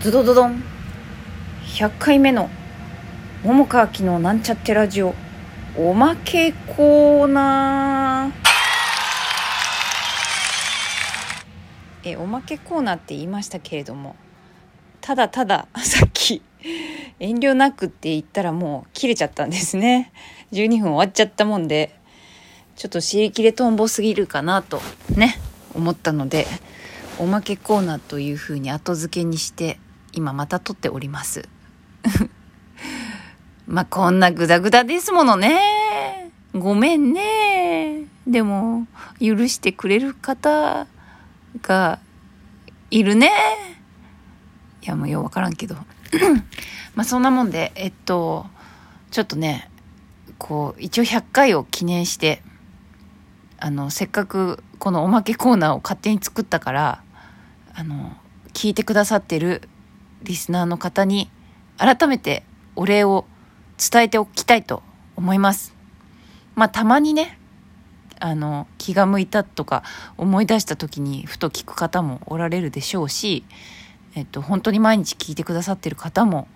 ズドドドン。100回目の桃川きのなんちゃってラジオ。おまけコーナー。えおまけコーナーって言いましたけれども。ただたださっき遠慮なくって言ったらもう切れちゃったんですね。12分終わっちゃったもんでちょっと尻切れとんぼすぎるかなとね思ったのでおまけコーナーというふうに後付けにして今また撮っております。まあこんなグダグダですものね。ごめんね。でも許してくれる方がいるね。いやもうようわからんけど。まあそんなもんでえっとちょっとねこう一応100回を記念してあのせっかくこのおまけコーナーを勝手に作ったからあの聞いてくださってるリスナーの方に改めてお礼を伝えておきたいと思います。まあたまにねあの気が向いたとか思い出した時にふと聞く方もおられるでしょうし、えっと、本当に毎日聞いてくださってる方も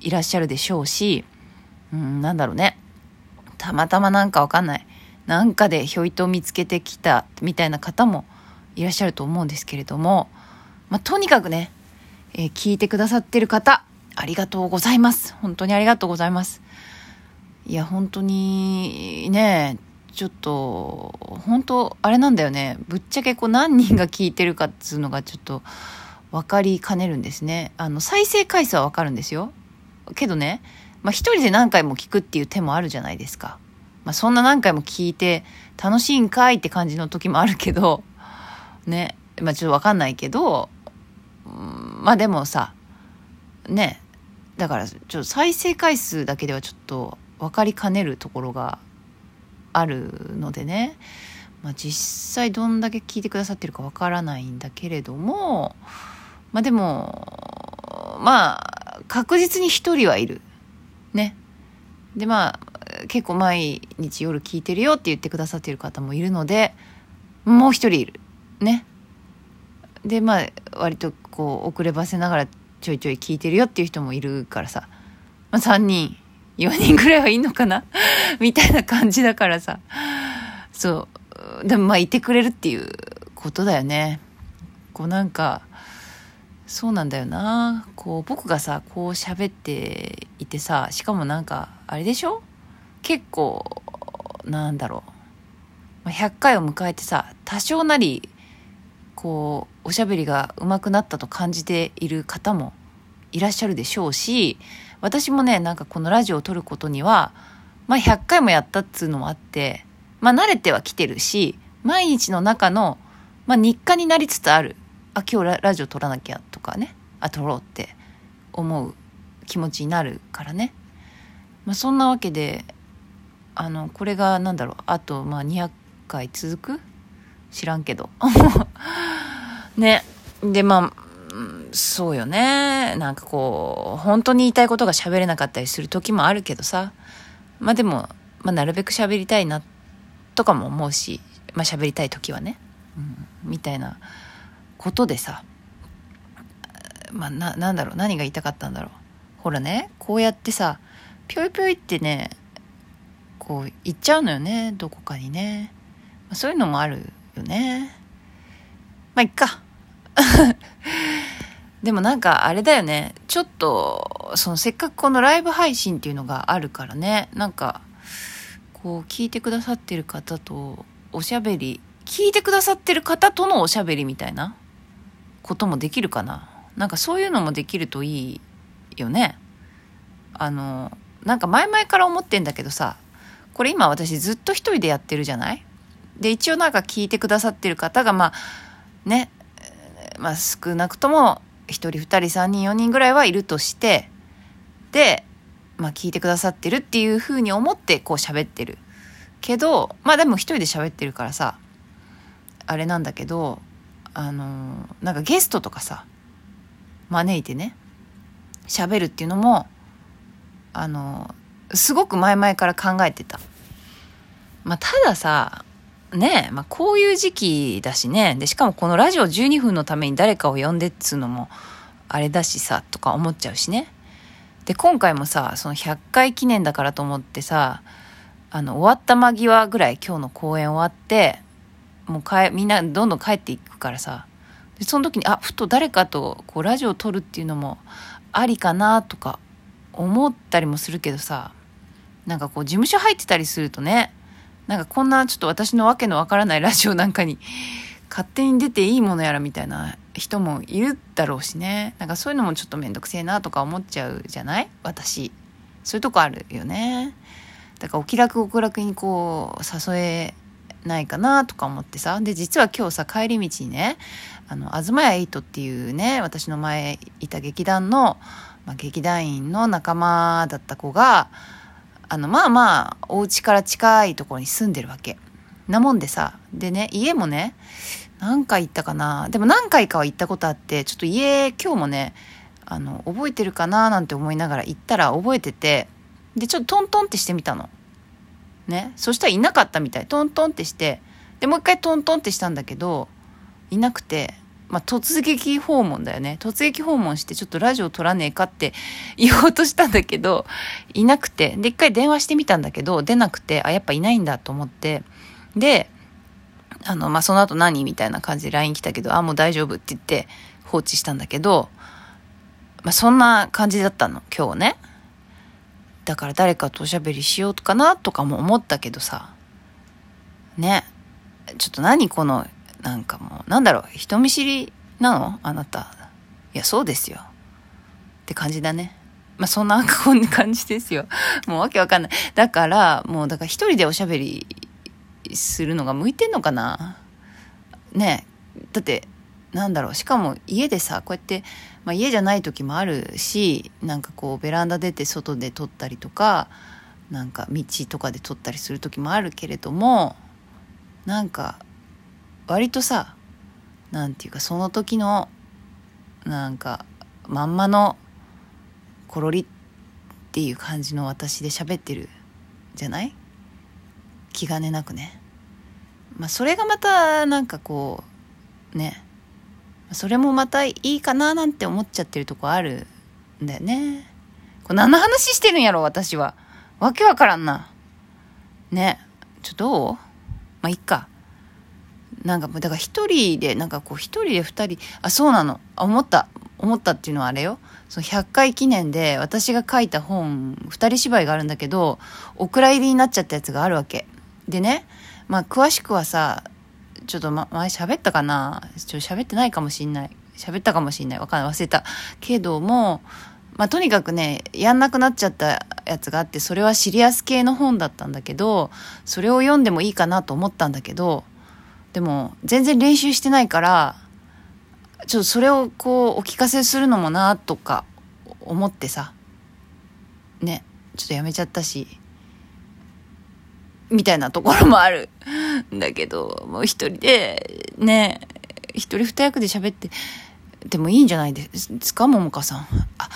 いらっしゃるでしょうし、うん、なんだろうねたまたまなんかわかんないなんかでひょいと見つけてきたみたいな方もいらっしゃると思うんですけれども、まあ、とにかくね、えー、聞いてくださってる方、ありがとうございます。本当にありがとうございます。いや、本当に、ね、ちょっと、本当、あれなんだよね。ぶっちゃけこう何人が聞いてるかっつうのがちょっと分かりかねるんですね。あの、再生回数は分かるんですよ。けどね、まあ一人で何回も聞くっていう手もあるじゃないですか。まあそんな何回も聞いて楽しいんかいって感じの時もあるけど、ね、まあちょっとわかんないけど、まあでもさ、ね、だからちょっと再生回数だけではちょっと分かりかねるところがあるのでね、まあ、実際どんだけ聞いてくださってるか分からないんだけれどもまあでもまあ確実に一人はいる。ね。でまあ結構毎日夜聞いてるよって言ってくださってる方もいるのでもう一人いる。ね。でまあ割とこう遅ればせながらちょいちょい聞いてるよっていう人もいるからさ、まあ、3人4人ぐらいはいいのかな？みたいな感じだからさ。そう。でもまあいてくれるっていうことだよね。こうなんかそうなんだよな。こう僕がさこう喋っていてさしかもなんかあれでしょ？結構なんだろう。100回を迎えてさ多少なりこうおしゃべりが上手くなったと感じている方もいらっしゃるでしょうし私もねなんかこのラジオを撮ることにはまあ100回もやったっつうのもあってまあ慣れてはきてるし毎日の中の、まあ、日課になりつつあるあ今日ララジオ撮らなきゃとかねあ撮ろうって思う気持ちになるからね、まあ、そんなわけであのこれが何だろうあとまあ200回続く知らんけど ねでまあそうよね。なんかこう、本当に言いたいことが喋れなかったりする時もあるけどさ。まあでも、まあなるべく喋りたいな、とかも思うし、まあ喋りたい時はね。うん、みたいなことでさ。まあな、なんだろう、何が言いたかったんだろう。ほらね、こうやってさ、ぴょいぴょいってね、こう行っちゃうのよね、どこかにね。まあ、そういうのもあるよね。まあ、いっか。でもなんかあれだよね。ちょっと、そのせっかくこのライブ配信っていうのがあるからね。なんか、こう聞いてくださってる方とおしゃべり、聞いてくださってる方とのおしゃべりみたいなこともできるかな。なんかそういうのもできるといいよね。あの、なんか前々から思ってんだけどさ、これ今私ずっと一人でやってるじゃない？で、一応なんか聞いてくださってる方が、まあ、ね、まあ少なくとも1人2人3人4人ぐらいはいるとしてで、まあ、聞いてくださってるっていうふうに思ってこう喋ってるけどまあでも一人で喋ってるからさあれなんだけどあのなんかゲストとかさ招いてね喋るっていうのもあのすごく前々から考えてた。まあ、たださねまあ、こういう時期だしね。で、しかもこのラジオ12分のために誰かを呼んでっつうのもあれだしさ、とか思っちゃうしね。で、今回もさ、その100回記念だからと思ってさ、あの、終わった間際ぐらい今日の公演終わって、もうかえ、みんなどんどん帰っていくからさ、で、その時に、あ、ふと誰かとこうラジオを撮るっていうのもありかなとか思ったりもするけどさ、なんかこう事務所入ってたりするとね、なんかこんなちょっと私のわけのわからないラジオなんかに勝手に出ていいものやらみたいな人もいるだろうしね。なんかそういうのもちょっとめんどくせえなとか思っちゃうじゃない？私。そういうとこあるよね。だからお気楽お気楽にこう誘えないかなとか思ってさ。で、実は今日さ、帰り道にね、あの、東屋エイトっていうね、私の前いた劇団の、まあ、劇団員の仲間だった子が、あの、まあまあ、お家から近いところに住んでるわけ。なもんでさ、でね、家もね、何回行ったかなでも何回かは行ったことあって、ちょっと家、今日もね、あの、覚えてるかななんて思いながら行ったら覚えてて、で、ちょっとトントンってしてみたの。ね。そしたらいなかったみたい。トントンってして、で、もう一回トントンってしたんだけど、いなくて、まあ、突撃訪問だよね。突撃訪問してちょっとラジオ撮らねえかって言おうとしたんだけど、いなくて。で、一回電話してみたんだけど、出なくて、あ、やっぱいないんだと思って。で、あの、まあ、その後何みたいな感じで LINE 来たけど、あ、もう大丈夫って言って放置したんだけど、まあ、そんな感じだったの、今日ね。だから誰かとおしゃべりしようかなとかも思ったけどさ。ね。ちょっと何このなんかもう、なんだろう、人見知りなの？あなた。いや、そうですよ。って感じだね。まあ、そんな、こんな感じですよ。もうわけわかんない。だから、もう、だから一人でおしゃべりするのが向いてんのかな？ねだって、なんだろう、しかも家でさ、こうやって、まあ、家じゃない時もあるし、なんかこう、ベランダ出て外で撮ったりとか、なんか道とかで撮ったりする時もあるけれども、なんか、割とさなんていうかその時のなんかまんまのコロリっていう感じの私で喋ってるじゃない？気兼ねなくね。まあそれがまたなんかこうね。それもまたいいかななんて思っちゃってるとこあるんだよね。これ何の話してるんやろ私は。わけわからんな。ね。ちょどう？まあいっか。なんかもうだから一人でなんかこう一人で二人あそうなの。思った。思ったっていうのはあれよ。その100回記念で私が書いた本二人芝居があるんだけどお蔵入りになっちゃったやつがあるわけ。でねまあ詳しくはさちょっと、ま、前喋ったかな？ちょっと喋ってないかもしんない。喋ったかもしんない。わかんない。忘れた。けどもまあ、とにかくね、やんなくなっちゃったやつがあって、それはシリアス系の本だったんだけど、それを読んでもいいかなと思ったんだけど、でも全然練習してないからちょっとそれをこうお聞かせするのもなとか思ってさ。ねちょっとやめちゃったし。みたいなところもある。んだけどもう一人でね一人二役で喋ってでもいいんじゃないですか桃香さん。あ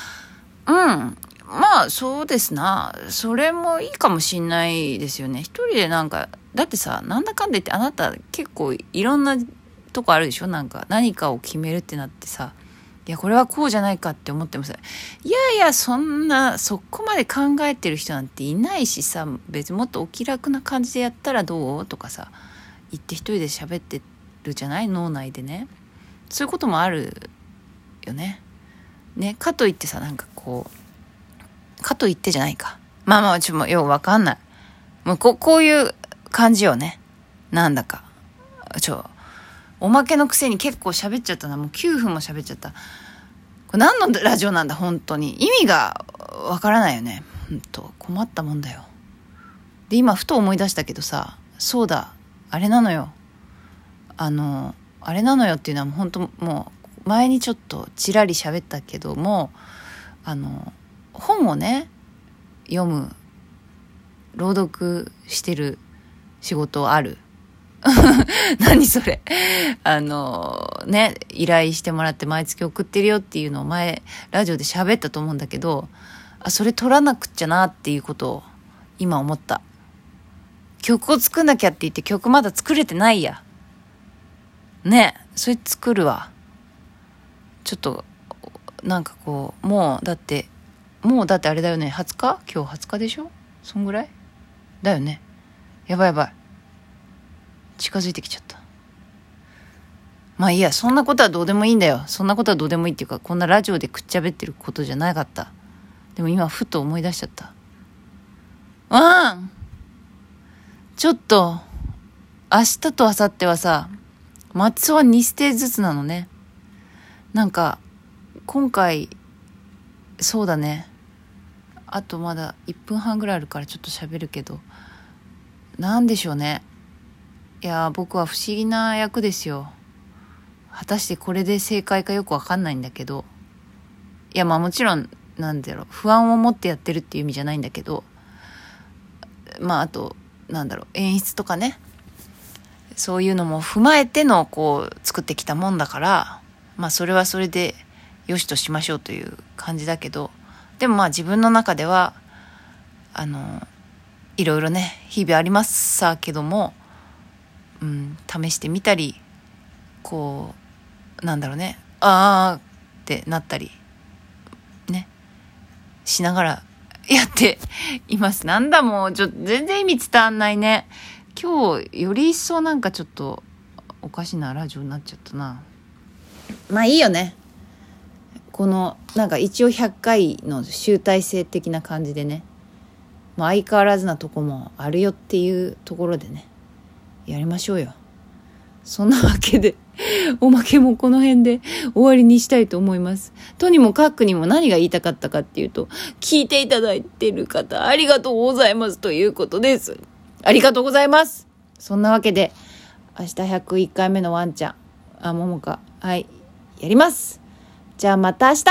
うん。まあそうですな。それもいいかもしんないですよね。一人でなんかだってさ、なんだかんだ言ってあなた結構いろんなとこあるでしょ？なんか何かを決めるってなってさ、いや、これはこうじゃないかって思ってもさ、いやいや、そんな、そこまで考えてる人なんていないしさ、別にもっとお気楽な感じでやったらどう？とかさ、言って一人で喋ってるじゃない？脳内でね。そういうこともあるよね。ね、かといってさ、なんかこう、かといってじゃないか。まあまあ、ちょっともうようわかんない。もうこ、こういう感じよね。なんだか。ちょ、おまけのくせに結構喋っちゃったな。もう9分も喋っちゃった。これ何のラジオなんだ、本当に。意味がわからないよね。ほんと、困ったもんだよ。で、今、ふと思い出したけどさ、そうだ、あれなのよ。あの、あれなのよっていうのは本当もう、前にちょっとちらり喋ったけども、あの、本をね、読む、朗読してる仕事ある？何それ？あの、ね、依頼してもらって毎月送ってるよっていうのを前、ラジオで喋ったと思うんだけど、あ、それ撮らなくっちゃなっていうことを今思った。曲を作んなきゃって言って曲まだ作れてないや。ね、それ作るわ。ちょっと、なんかこう、もうだって、もうだってあれだよね、20日？今日20日でしょ？そんぐらい？だよね。やばいやばい。近づいてきちゃった。まあいいや、そんなことはどうでもいいんだよ。そんなことはどうでもいいっていうか、こんなラジオでくっちゃべってることじゃなかった。でも今、ふと思い出しちゃった。うん。ちょっと、明日と明後日はさ、松尾は2ステージずつなのね。なんか、今回、そうだね。あとまだ1分半ぐらいあるからちょっと喋るけど、なんでしょうね。いや、僕は不思議な役ですよ。果たしてこれで正解かよくわかんないんだけど。いや、まあもちろん、なんだろう、不安を持ってやってるっていう意味じゃないんだけど、まああと、なんだろう、演出とかね。そういうのも踏まえての、こう、作ってきたもんだから、まあそれはそれで、よしとしましょうという感じだけど、でもまあ自分の中では、あの、いろいろね、日々ありますさけども、うん、試してみたり、こう、なんだろうね、ああってなったり、ね、しながら やっています。なんだもう、ちょっと全然意味伝わんないね。今日、より一層なんかちょっと、おかしなラジオになっちゃったな。まあいいよね。この、なんか一応100回の集大成的な感じでね。まあ相変わらずなとこもあるよっていうところでね。やりましょうよ。そんなわけで、おまけもこの辺で終わりにしたいと思います。とにもかくにも何が言いたかったかっていうと、聞いていただいてる方、ありがとうございますということです。ありがとうございます。そんなわけで、明日101回目のワンちゃん、あ、ももか、はい、やります。じゃあまた明日